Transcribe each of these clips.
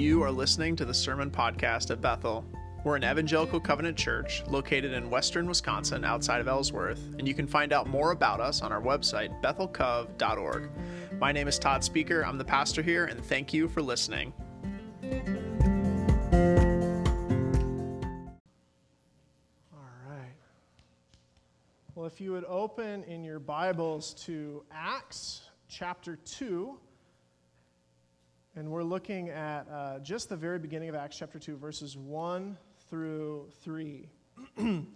You are listening to the Sermon Podcast at Bethel. We're an evangelical covenant church located in western Wisconsin outside of Ellsworth, and you can find out more about us on our website, bethelcov.org. My name is Todd Speaker. I'm the pastor here, and thank you for listening. All right. Well, if you would open in your Bibles to Acts chapter 2, and we're looking at uh, just the very beginning of Acts chapter 2, verses 1 through 3.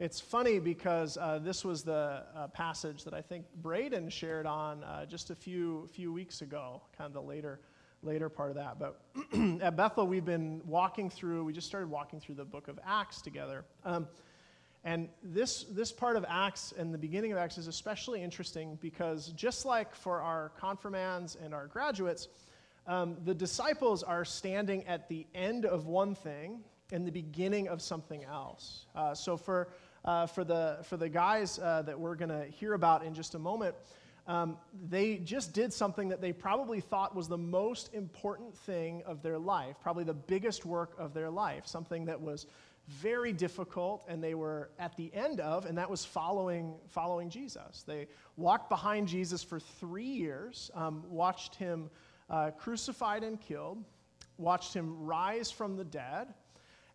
it's funny because uh, this was the uh, passage that I think Braden shared on uh, just a few, few weeks ago, kind of the later, later part of that. But at Bethel, we've been walking through, we just started walking through the book of Acts together. Um, and this, this part of Acts and the beginning of Acts is especially interesting because just like for our confirmands and our graduates, um, the disciples are standing at the end of one thing and the beginning of something else. Uh, so for, uh, for, the, for the guys uh, that we're going to hear about in just a moment, um, they just did something that they probably thought was the most important thing of their life, probably the biggest work of their life, something that was very difficult and they were at the end of, and that was following, following Jesus. They walked behind Jesus for three years, um, watched him uh, crucified and killed, watched him rise from the dead,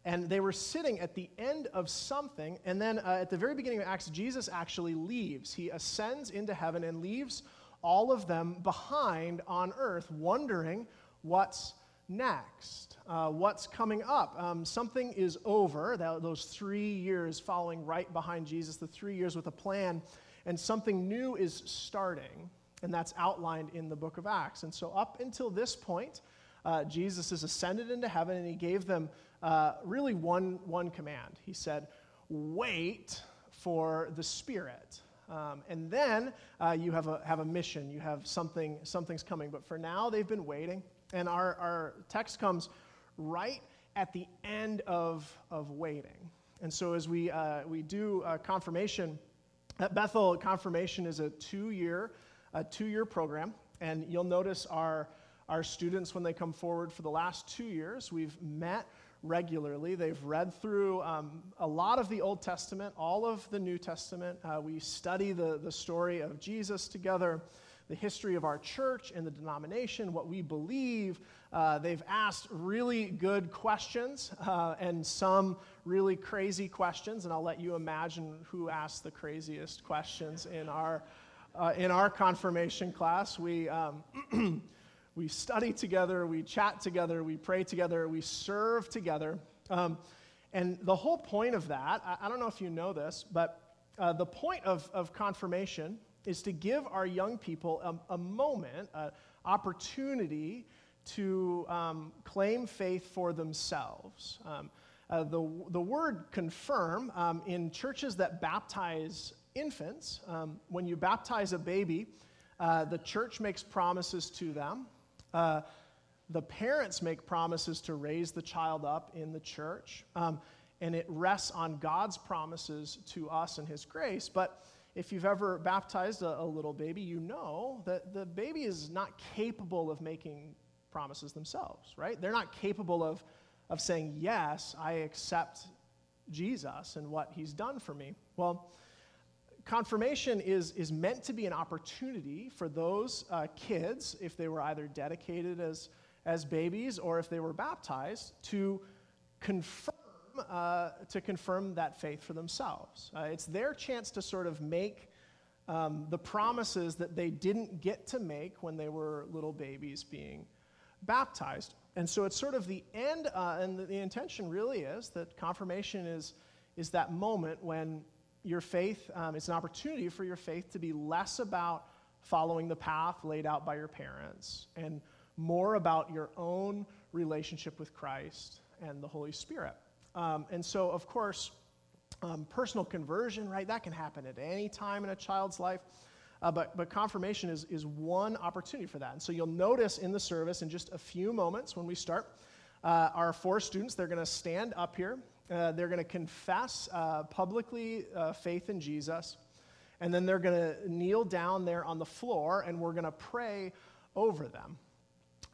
and they were sitting at the end of something. And then uh, at the very beginning of Acts, Jesus actually leaves. He ascends into heaven and leaves all of them behind on earth, wondering what's next, uh, what's coming up. Um, something is over, that, those three years following right behind Jesus, the three years with a plan, and something new is starting and that's outlined in the book of Acts. And so, up until this point, uh, Jesus is ascended into heaven, and he gave them uh, really one, one command. He said, Wait for the Spirit. Um, and then uh, you have a, have a mission, you have something, something's coming. But for now, they've been waiting. And our, our text comes right at the end of, of waiting. And so, as we, uh, we do confirmation, at Bethel, confirmation is a two year a two year program. And you'll notice our, our students, when they come forward for the last two years, we've met regularly. They've read through um, a lot of the Old Testament, all of the New Testament. Uh, we study the, the story of Jesus together, the history of our church and the denomination, what we believe. Uh, they've asked really good questions uh, and some really crazy questions, and I'll let you imagine who asked the craziest questions in our uh, in our confirmation class. We, um, we study together, we chat together, we pray together, we serve together. Um, and the whole point of that, I, I, don't know if you know this, but uh, the point of, of confirmation is to give our young people a, a moment, an opportunity to um, claim faith for themselves. Um, uh, the, the word confirm um, in churches that baptize infants, um, when you baptize a baby, uh, the church makes promises to them. Uh, the parents make promises to raise the child up in the church. Um, and it rests on God's promises to us and His grace. But if you've ever baptized a, a, little baby, you know that the baby is not capable of making promises themselves, right? They're not capable of, of saying, Yes, I accept Jesus and what He's done for me. Well, confirmation is, is meant to be an opportunity for those uh, kids, if they were either dedicated as, as babies or if they were baptized, to confirm, uh, to confirm that faith for themselves. Uh, it's their chance to sort of make um, the promises that they didn't get to make when they were little babies being baptized. And so it's sort of the end, uh, and the, the intention really is that confirmation is, is that moment when your faith, um, it's an opportunity for your faith to be less about following the path laid out by your parents and more about your own relationship with Christ and the Holy Spirit. Um, and so, of course, um, personal conversion, right, that can happen at any time in a child's life. Uh, but, but confirmation is, is one opportunity for that. And so you'll notice in the service in just a few moments when we start, uh, our four students, they're going to stand up here uh, they're going to confess uh, publicly uh, faith in Jesus. And then they're going to kneel down there on the floor and we're going to pray over them.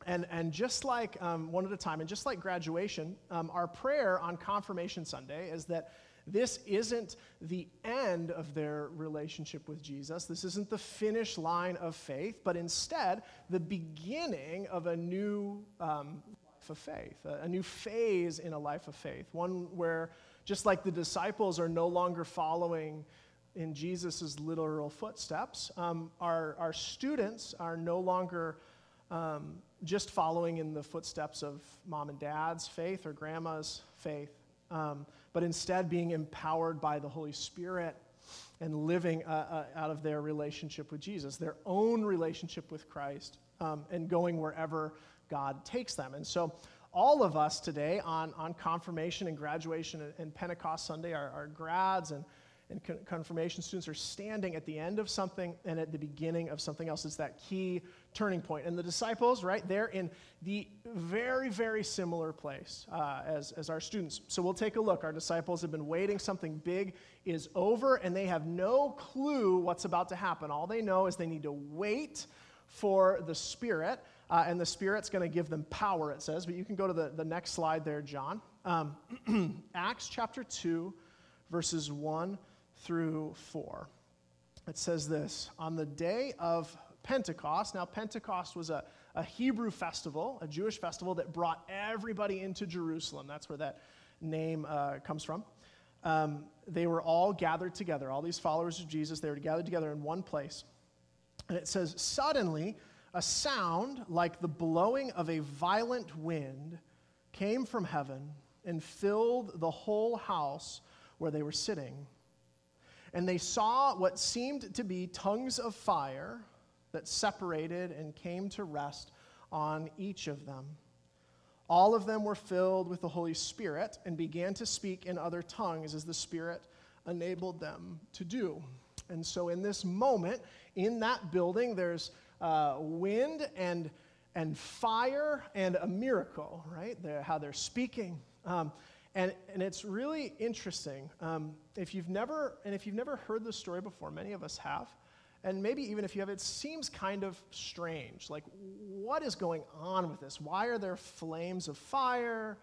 and, and just like um, one at a time, and just like graduation, um, our prayer on Confirmation Sunday is that this isn't the end of their relationship with Jesus. This isn't the finish line of faith, but instead the beginning of a new um, of faith, a, new phase in a life of faith, one where just like the disciples are no longer following in Jesus' literal footsteps, um, our, our students are no longer um, just following in the footsteps of mom and dad's faith or grandma's faith, um, but instead being empowered by the Holy Spirit and living uh, uh, out of their relationship with Jesus, their own relationship with Christ, um, and going wherever God takes them. And so, all of us today on, on confirmation and graduation and, and Pentecost Sunday, our, our grads and and confirmation students are standing at the end of something and at the beginning of something else. It's that key turning point. And the disciples, right, they're in the very, very similar place uh, as, as our students. So we'll take a look. Our disciples have been waiting. Something big is over, and they have no clue what's about to happen. All they know is they need to wait for the Spirit, uh, and the Spirit's going to give them power, it says. But you can go to the, the next slide there, John. Um, Acts chapter 2, verses 1 through 4. It says this On the day of Pentecost, now Pentecost was a, a Hebrew festival, a Jewish festival that brought everybody into Jerusalem. That's where that name uh, comes from. Um, they were all gathered together, all these followers of Jesus, they were gathered together in one place. And it says, Suddenly, a sound like the blowing of a violent wind came from heaven and filled the whole house where they were sitting. And they saw what seemed to be tongues of fire that separated and came to rest on each of them. All of them were filled with the Holy Spirit and began to speak in other tongues as the Spirit enabled them to do. And so, in this moment, in that building, there's uh, wind and, and fire and a miracle, right? How they're speaking. Um, and, and it's really interesting. Um, if you've never, and if you've never heard this story before, many of us have, and maybe even if you have, it seems kind of strange. Like, what is going on with this? Why are there flames of fire?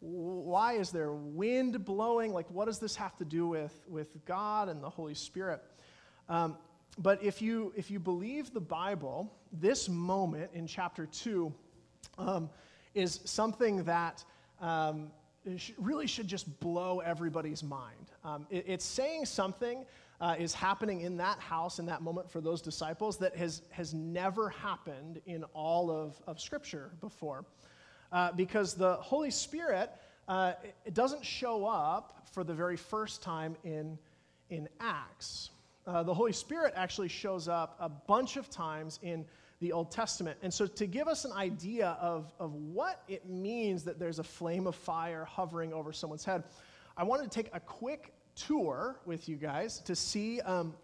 Why is there wind blowing? Like, what does this have to do with, with God and the Holy Spirit? Um, but if you, if you believe the Bible, this moment in chapter 2 um, is something that um, really should just blow everybody's mind. Um, it, it's saying something uh, is happening in that house in that moment for those disciples that has, has never happened in all of, of Scripture before. Uh, because the Holy Spirit uh, it doesn't show up for the very first time in, in Acts. Uh, the Holy Spirit actually shows up a bunch of times in the Old Testament. And so, to give us an idea of, of what it means that there's a flame of fire hovering over someone's head, I wanted to take a quick tour with you guys to see, um,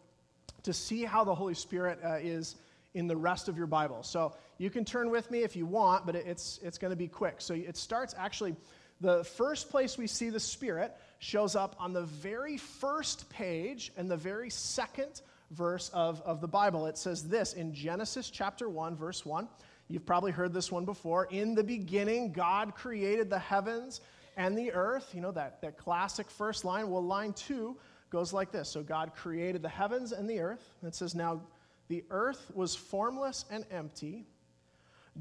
to see how the Holy Spirit uh, is in the rest of your Bible. So, you can turn with me if you want, but it's, it's going to be quick. So, it starts actually, the first place we see the Spirit shows up on the very first page and the very second verse of, of the Bible. It says this in Genesis chapter 1, verse 1. You've probably heard this one before. In the beginning, God created the heavens and the earth. You know, that, that classic first line. Well, line two goes like this So God created the heavens and the earth. It says, Now the earth was formless and empty,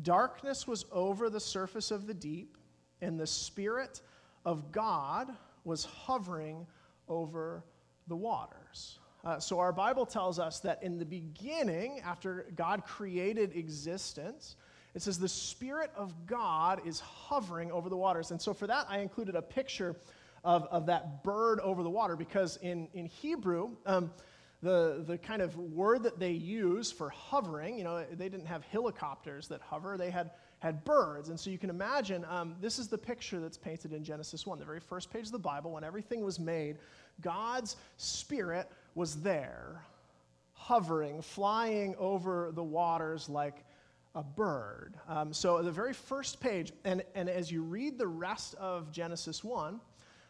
darkness was over the surface of the deep, and the Spirit of God was hovering over the waters. Uh, so, our Bible tells us that in the beginning, after God created existence, it says the Spirit of God is hovering over the waters. And so, for that, I included a picture of, of that bird over the water because in, in Hebrew, um, the, the kind of word that they use for hovering, you know, they didn't have helicopters that hover, they had, had birds. And so you can imagine um, this is the picture that's painted in Genesis 1, the very first page of the Bible, when everything was made. God's Spirit was there, hovering, flying over the waters like a bird. Um, so, the very first page, and, and as you read the rest of Genesis 1,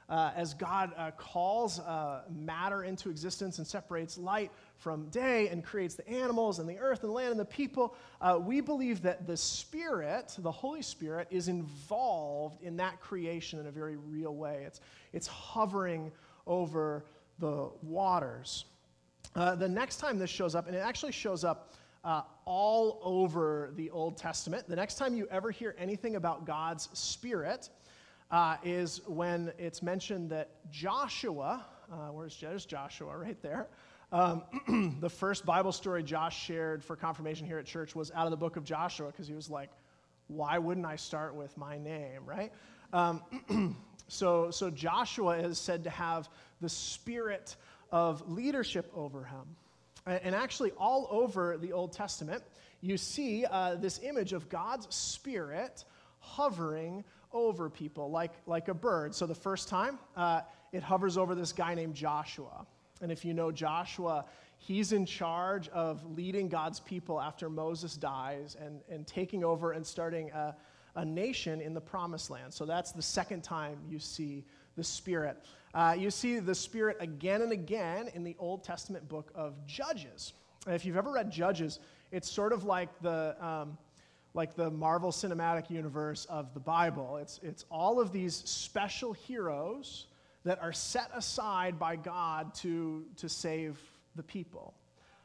uh, as God uh, calls uh, matter into existence and separates light from day and creates the animals and the earth and the land and the people, uh, we believe that the Spirit, the Holy Spirit, is involved in that creation in a very real way. It's, it's hovering over the waters. Uh, the next time this shows up, and it actually shows up uh, all over the Old Testament, the next time you ever hear anything about God's Spirit, uh, is when it's mentioned that Joshua, uh, where's Joshua? Right there. Um, the first Bible story Josh shared for confirmation here at church was out of the book of Joshua because he was like, why wouldn't I start with my name, right? Um, so, so Joshua is said to have the spirit of leadership over him. And actually, all over the Old Testament, you see uh, this image of God's spirit hovering over people like, like a bird. So the first time, uh, it hovers over this guy named Joshua. And if you know Joshua, he's in charge of leading God's people after Moses dies and, and taking over and starting a, a nation in the promised land. So that's the second time you see the Spirit. Uh, you see the Spirit again and again in the Old Testament book of Judges. And if you've ever read Judges, it's sort of like the. Um, like the Marvel Cinematic Universe of the Bible. It's, it's all of these special heroes that are set aside by God to, to save the people.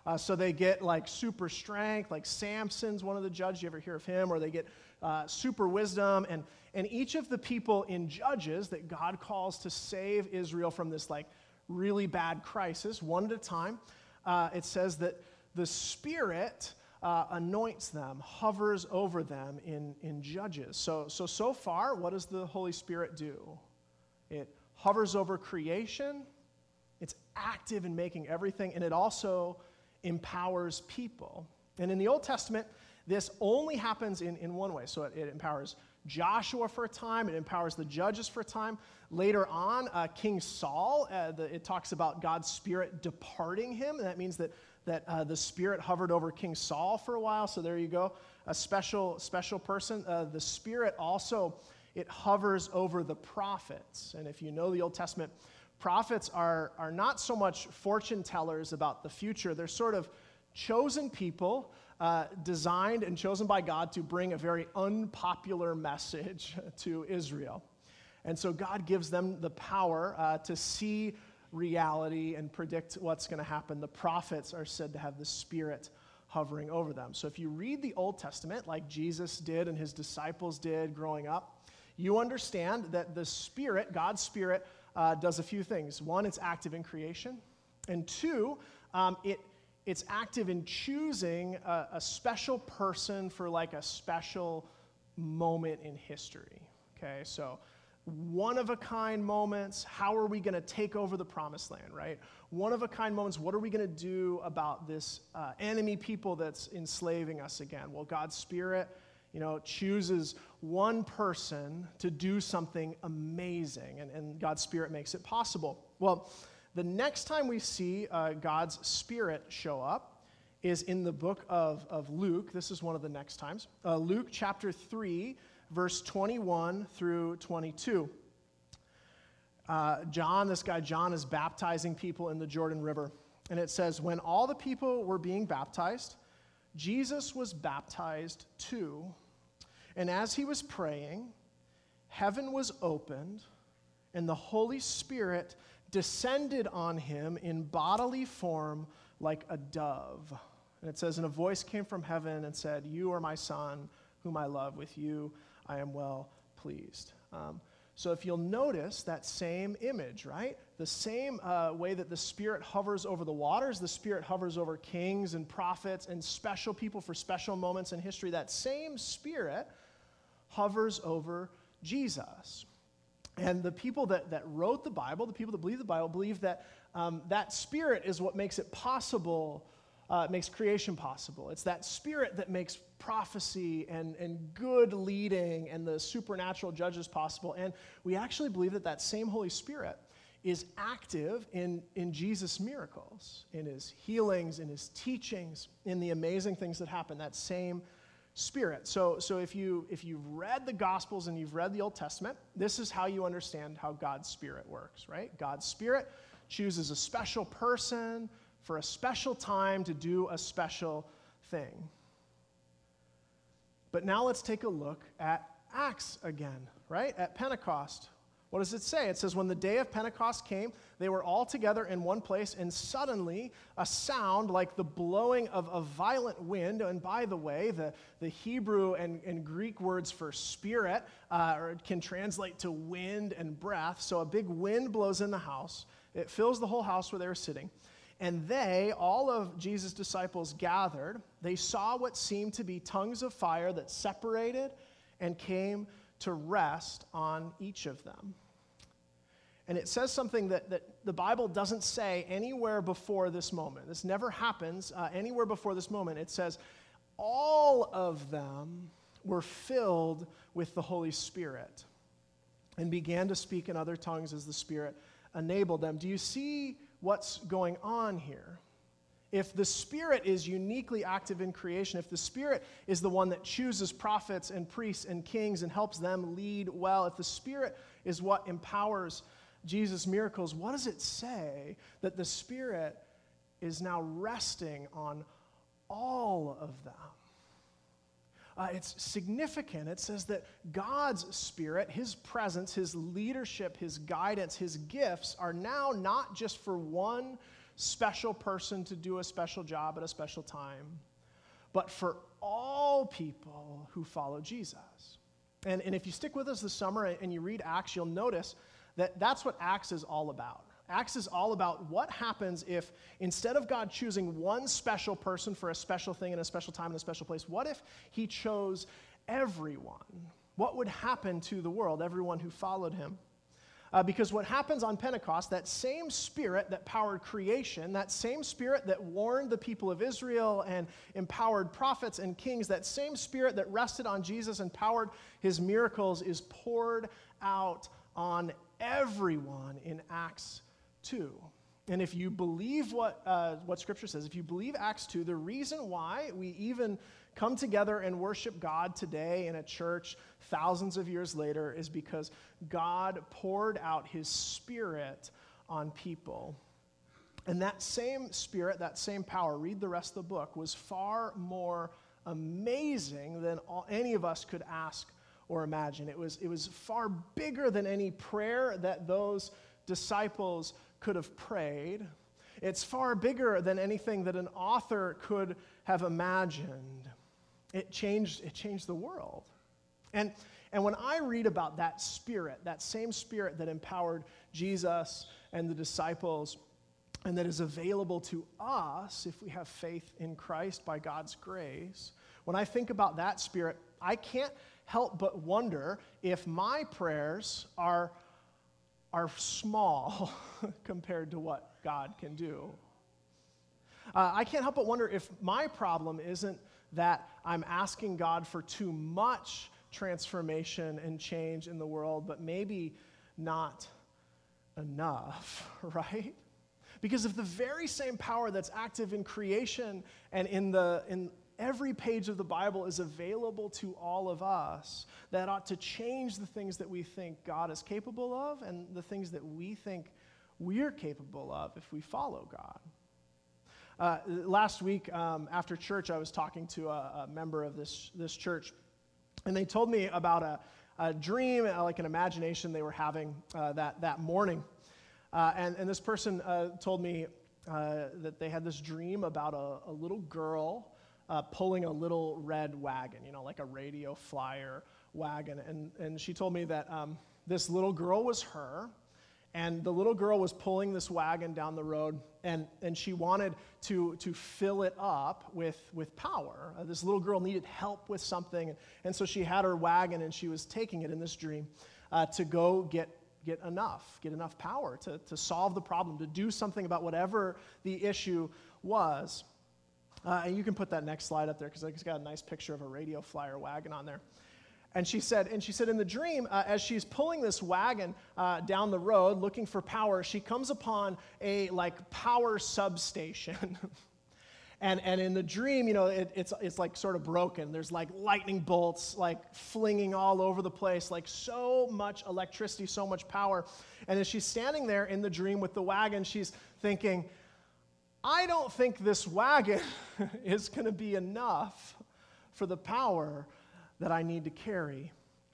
Uh, so they get like super strength, like Samson's one of the judges. You ever hear of him? Or they get uh, super wisdom. And, and each of the people in Judges that God calls to save Israel from this like really bad crisis, one at a time, uh, it says that the Spirit uh, anoints them, hovers over them in, in Judges. So, so, so far, what does the Holy Spirit do? It hovers over creation, it's active in making everything, and it also empowers people. And in the Old Testament, this only happens in, in one way. So it, it empowers Joshua for a time, it empowers the judges for a time. Later on, uh, King Saul, uh, the, it talks about God's Spirit departing him, and that means that that uh, the Spirit hovered over King Saul for a while. So there you go, a special, special person. Uh, the Spirit also, it hovers over the prophets. And if you know the Old Testament, prophets are, are not so much fortune tellers about the future, they're sort of chosen people. Uh, designed and chosen by God to bring a very unpopular message to Israel. And so God gives them the power uh, to see reality and predict what's going to happen. The prophets are said to have the Spirit hovering over them. So if you read the Old Testament, like Jesus did and his disciples did growing up, you understand that the Spirit, God's Spirit, uh, does a few things. One, it's active in creation, and two, um, it it's active in choosing a, a special person for like a special moment in history. Okay, so one of a kind moments. How are we going to take over the promised land, right? One of a kind moments. What are we going to do about this uh, enemy people that's enslaving us again? Well, God's Spirit, you know, chooses one person to do something amazing, and, and God's Spirit makes it possible. Well, the next time we see uh, God's Spirit show up is in the book of, of Luke. This is one of the next times. Uh, Luke chapter 3 verse 21 through 22. Uh, John, this guy John, is baptizing people in the Jordan River. And it says, When all the people were being baptized, Jesus was baptized too. And as he was praying, heaven was opened, and the Holy Spirit descended on him in bodily form like a dove. And it says, And a voice came from heaven and said, You are my son, whom I love. With you I am well pleased. Um, so if you'll notice that same image, right? The same uh, way that the Spirit hovers over the waters, the Spirit hovers over kings and prophets and special people for special moments in history, that same Spirit hovers over Jesus. And the people that, that wrote the Bible, the people that believe the Bible, believe that um, that Spirit is what makes it possible uh, makes creation possible. It's that spirit that makes prophecy and, and good leading and the supernatural judges possible. And we actually believe that that same Holy Spirit is active in, in Jesus' miracles, in his healings, in his teachings, in the amazing things that happen. That same Spirit. So, so if, you, if you've read the Gospels and you've read the Old Testament, this is how you understand how God's Spirit works, right? God's Spirit chooses a special person for a special time to do a special thing. But now let's take a look at Acts again, right? At Pentecost. What does it say? It says, When the day of Pentecost came, they were all together in one place, and suddenly a sound like the blowing of a violent wind. And by the way, the, the Hebrew and, and Greek words for spirit uh, can translate to wind and breath. So a big wind blows in the house, it fills the whole house where they were sitting. And they, all of Jesus' disciples, gathered. They saw what seemed to be tongues of fire that separated and came to rest on each of them. And it says something that, that the Bible doesn't say anywhere before this moment. This never happens uh, anywhere before this moment. It says, all of them were filled with the Holy Spirit and began to speak in other tongues as the Spirit enabled them. Do you see what's going on here? If the Spirit is uniquely active in creation, if the Spirit is the one that chooses prophets and priests and kings and helps them lead well, if the Spirit is what empowers Jesus' miracles, what does it say that the Spirit is now resting on all of them? Uh, it's significant. It says that God's Spirit, His presence, His leadership, His guidance, His gifts are now not just for one special person to do a special job at a special time, but for all people who follow Jesus. And, and if you stick with us this summer and you read Acts, you'll notice that that's what Acts is all about. Acts is all about what happens if instead of God choosing one special person for a special thing in a special time in a special place, what if He chose everyone? What would happen to the world, everyone who followed Him? Uh, because what happens on Pentecost, that same spirit that powered creation, that same spirit that warned the people of Israel and empowered prophets and kings, that same spirit that rested on Jesus and powered his miracles is poured out on everyone in Acts 2. And if you believe what, uh, what Scripture says, if you believe Acts 2, the reason why we even come together and worship God today in a church thousands of years later is because God poured out his Spirit on people. And that same Spirit, that same power, read the rest of the book, was far more amazing than all, any of us could ask or imagine. It was, it was far bigger than any prayer that those disciples could have prayed. It's far bigger than anything that an author could have imagined. It changed, it changed the world. And, and when I read about that spirit, that same spirit that empowered Jesus and the disciples, and that is available to us if we have faith in Christ by God's grace, when I think about that spirit, I can't help but wonder if my prayers are, are small compared to what God can do. Uh, I can't help but wonder if my problem isn't that I'm asking God for too much transformation and change in the world, but maybe not enough, right? Because if the very same power that's active in creation and in the, in, every page of the Bible is available to all of us that ought to change the things that we think God is capable of and the things that we think we're capable of if we follow God. Uh, last week um, after church, I was talking to a, a, member of this, this church, and they told me about a, a dream, uh, like an imagination they were having uh, that, that morning. Uh, and, and this person uh, told me uh, that they had this dream about a, a little girl uh, pulling a little red wagon, you know, like a radio flyer wagon. And, and she told me that um, this little girl was her, and the little girl was pulling this wagon down the road, and, and she wanted to, to fill it up with, with power. Uh, this little girl needed help with something, and, and so she had her wagon, and she was taking it in this dream uh, to go get get enough, get enough power to, to solve the problem, to do something about whatever the issue was. Uh, and you can put that next slide up there because it's got a nice picture of a radio flyer wagon on there. And she said, and she said, in the dream, uh, as she's pulling this wagon uh, down the road looking for power, she comes upon a like power substation. And, and in the dream, you know, it, it's, it's like sort of broken. There's like lightning bolts like flinging all over the place, like so much electricity, so much power. And as she's standing there in the dream with the wagon, she's thinking, I don't think this wagon is going to be enough for the power that I need to carry.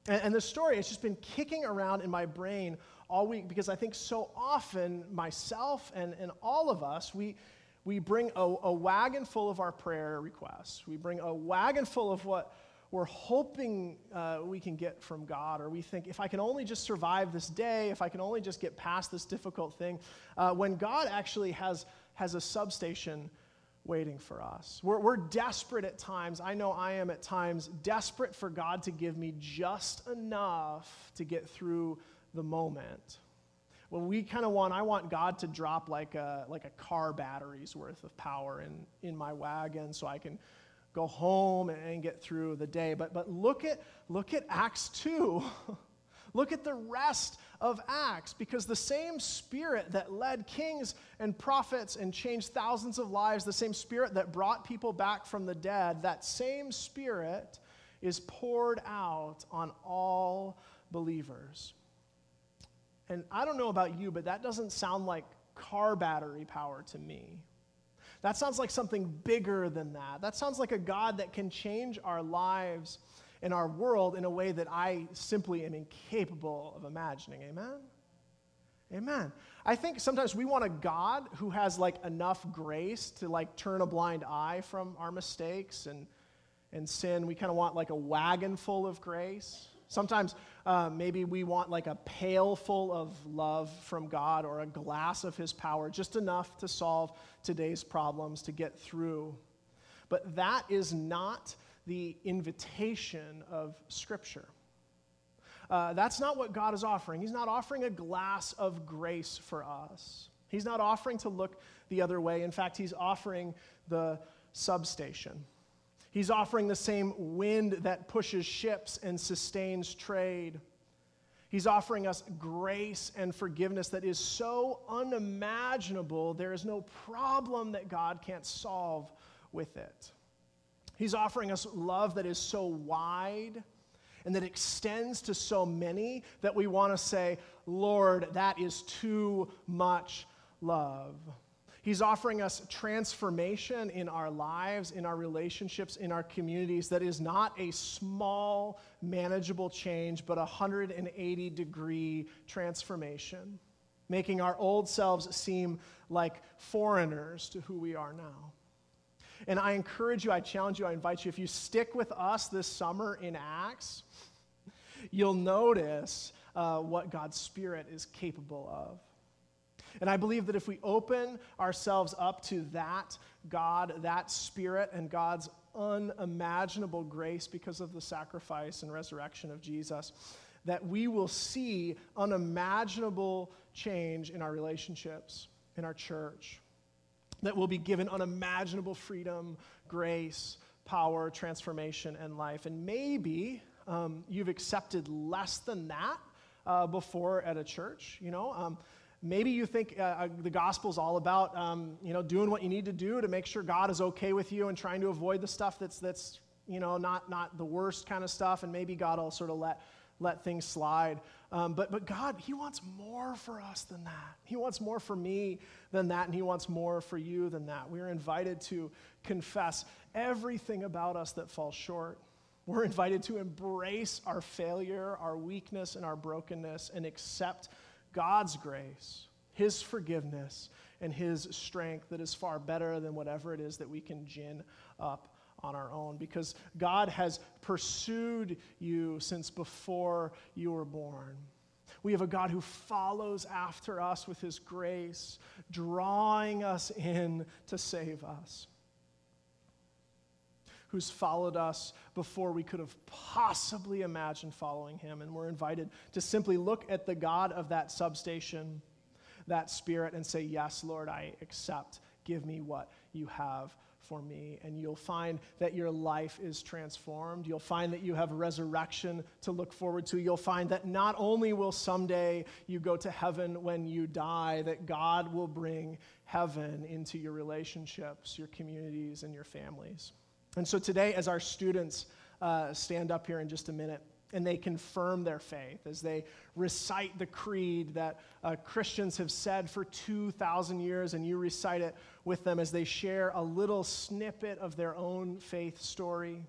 And, and the story has just been kicking around in my brain all week because I think so often myself and, and all of us, we, we bring a, a wagon full of our prayer requests. We bring a wagon full of what we're hoping uh, we can get from God, or we think, if I can only just survive this day, if I can only just get past this difficult thing, uh, when God actually has, has a substation waiting for us. We're, we're desperate at times. I know I am at times desperate for God to give me just enough to get through the moment. Well, we kind of want, I want God to drop like a, like a car battery's worth of power in, in my wagon so I can go home and get through the day. But, but look, at, look at Acts 2. look at the rest of Acts because the same spirit that led kings and prophets and changed thousands of lives, the same spirit that brought people back from the dead, that same spirit is poured out on all believers. And I don't know about you, but that doesn't sound like car battery power to me. That sounds like something bigger than that. That sounds like a God that can change our lives and our world in a way that I simply am incapable of imagining. Amen? Amen. I think sometimes we want a God who has like enough grace to like turn a blind eye from our mistakes and, and sin. We kind of want like a wagon full of grace. Sometimes uh, maybe we want like a pail full of love from God or a glass of His power, just enough to solve today's problems, to get through. But that is not the invitation of Scripture. Uh, that's not what God is offering. He's not offering a glass of grace for us. He's not offering to look the other way. In fact, He's offering the substation. He's offering the same wind that pushes ships and sustains trade. He's offering us grace and forgiveness that is so unimaginable, there is no problem that God can't solve with it. He's offering us love that is so wide and that extends to so many that we want to say, Lord, that is too much love. He's offering us transformation in our lives, in our relationships, in our communities that is not a small, manageable change, but a 180 degree transformation, making our old selves seem like foreigners to who we are now. And I encourage you, I challenge you, I invite you, if you stick with us this summer in Acts, you'll notice uh, what God's Spirit is capable of. And I believe that if we open ourselves up to that God, that Spirit, and God's unimaginable grace because of the sacrifice and resurrection of Jesus, that we will see unimaginable change in our relationships, in our church, that we'll be given unimaginable freedom, grace, power, transformation, and life. And maybe um, you've accepted less than that uh, before at a church, you know. Um, Maybe you think uh, uh the gospel is all about um, you know, doing what you need to do to make sure God is okay with you and trying to avoid the stuff that's, that's you know, not, not the worst kind of stuff, and maybe God will sort of let, let things slide. Um, but, but God, He wants more for us than that. He wants more for me than that, and He wants more for you than that. We are invited to confess everything about us that falls short. We're invited to embrace our failure, our weakness, and our brokenness, and accept God's grace, His forgiveness, and His strength that is far better than whatever it is that we can gin up on our own because God has pursued you since before you were born. We have a God who follows after us with his grace, drawing us in to save us. Who's followed us before we could have possibly imagined following him. And we're invited to simply look at the God of that substation, that spirit, and say, Yes, Lord, I accept. Give me what you have for me, and you'll find that your life is transformed. You'll find that you have resurrection to look forward to. You'll find that not only will someday you go to heaven when you die, that God will bring heaven into your relationships, your communities, and your families. And so today, as our students uh, stand up here in just a minute, and they confirm their faith as they recite the creed that uh, Christians have said for 2,000 years, and you recite it with them as they share a little snippet of their own faith story,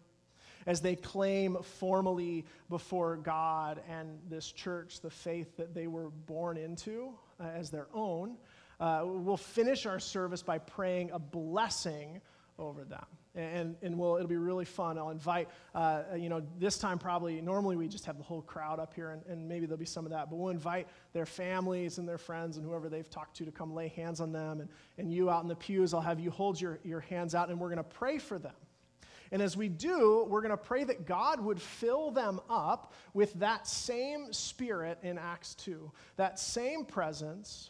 as they claim formally before God and this church the faith that they were born into uh, as their own. Uh, we'll finish our service by praying a blessing over them and, and we'll, it'll be really fun. I'll invite, uh, you know, this time probably, normally we just have the whole crowd up here, and, and maybe there'll be some of that, but we'll invite their families and their friends and whoever they've talked to to come lay hands on them. And, and you out in the pews, I'll have you hold your, your hands out, and we're going to pray for them. And as we do, we're going to pray that God would fill them up with that same spirit in Acts 2, that same presence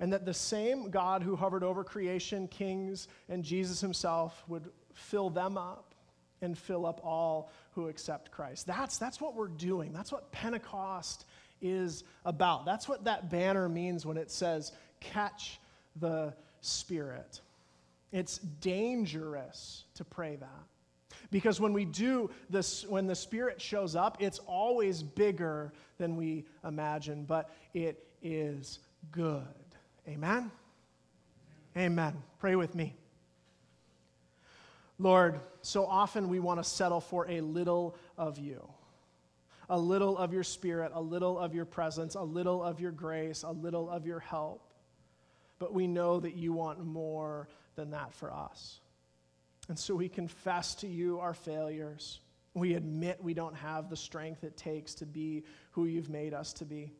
and that the same God who hovered over creation, kings, and Jesus himself would fill them up and fill up all who accept Christ. That's, that's what we're doing. That's what Pentecost is about. That's what that banner means when it says, catch the Spirit. It's dangerous to pray that. Because when we do this, when the Spirit shows up, it's always bigger than we imagine, but it is good. Amen? Amen. Pray with me. Lord, so often we want to settle for a little of you. A little of your spirit, a little of your presence, a little of your grace, a little of your help. But we know that you want more than that for us. And so we confess to you our failures. We admit we don't have the strength it takes to be who you've made us to be.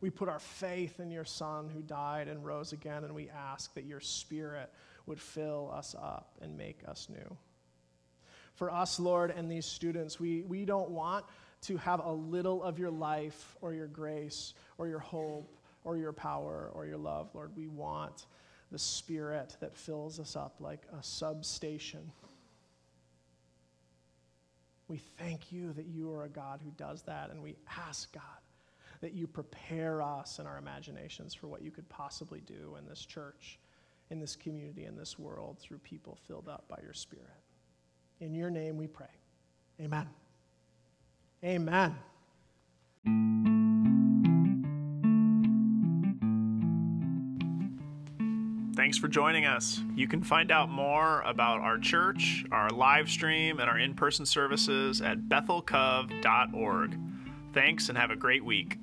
We put our faith in your Son who died and rose again, and we ask that your Spirit would fill us up and make us new. For us, Lord, and these students, we, we don't want to have a little of your life or your grace or your hope or your power or your love, Lord. We want the Spirit that fills us up like a substation. We thank you that you are a God who does that, and we ask, God, that you prepare us and our imaginations for what you could possibly do in this church, in this community, in this world through people filled up by your Spirit. In your name we pray. Amen. Amen. Thanks for joining us. You can find out more about our church, our live stream, and our in person services at bethelcov.org. Thanks and have a great week.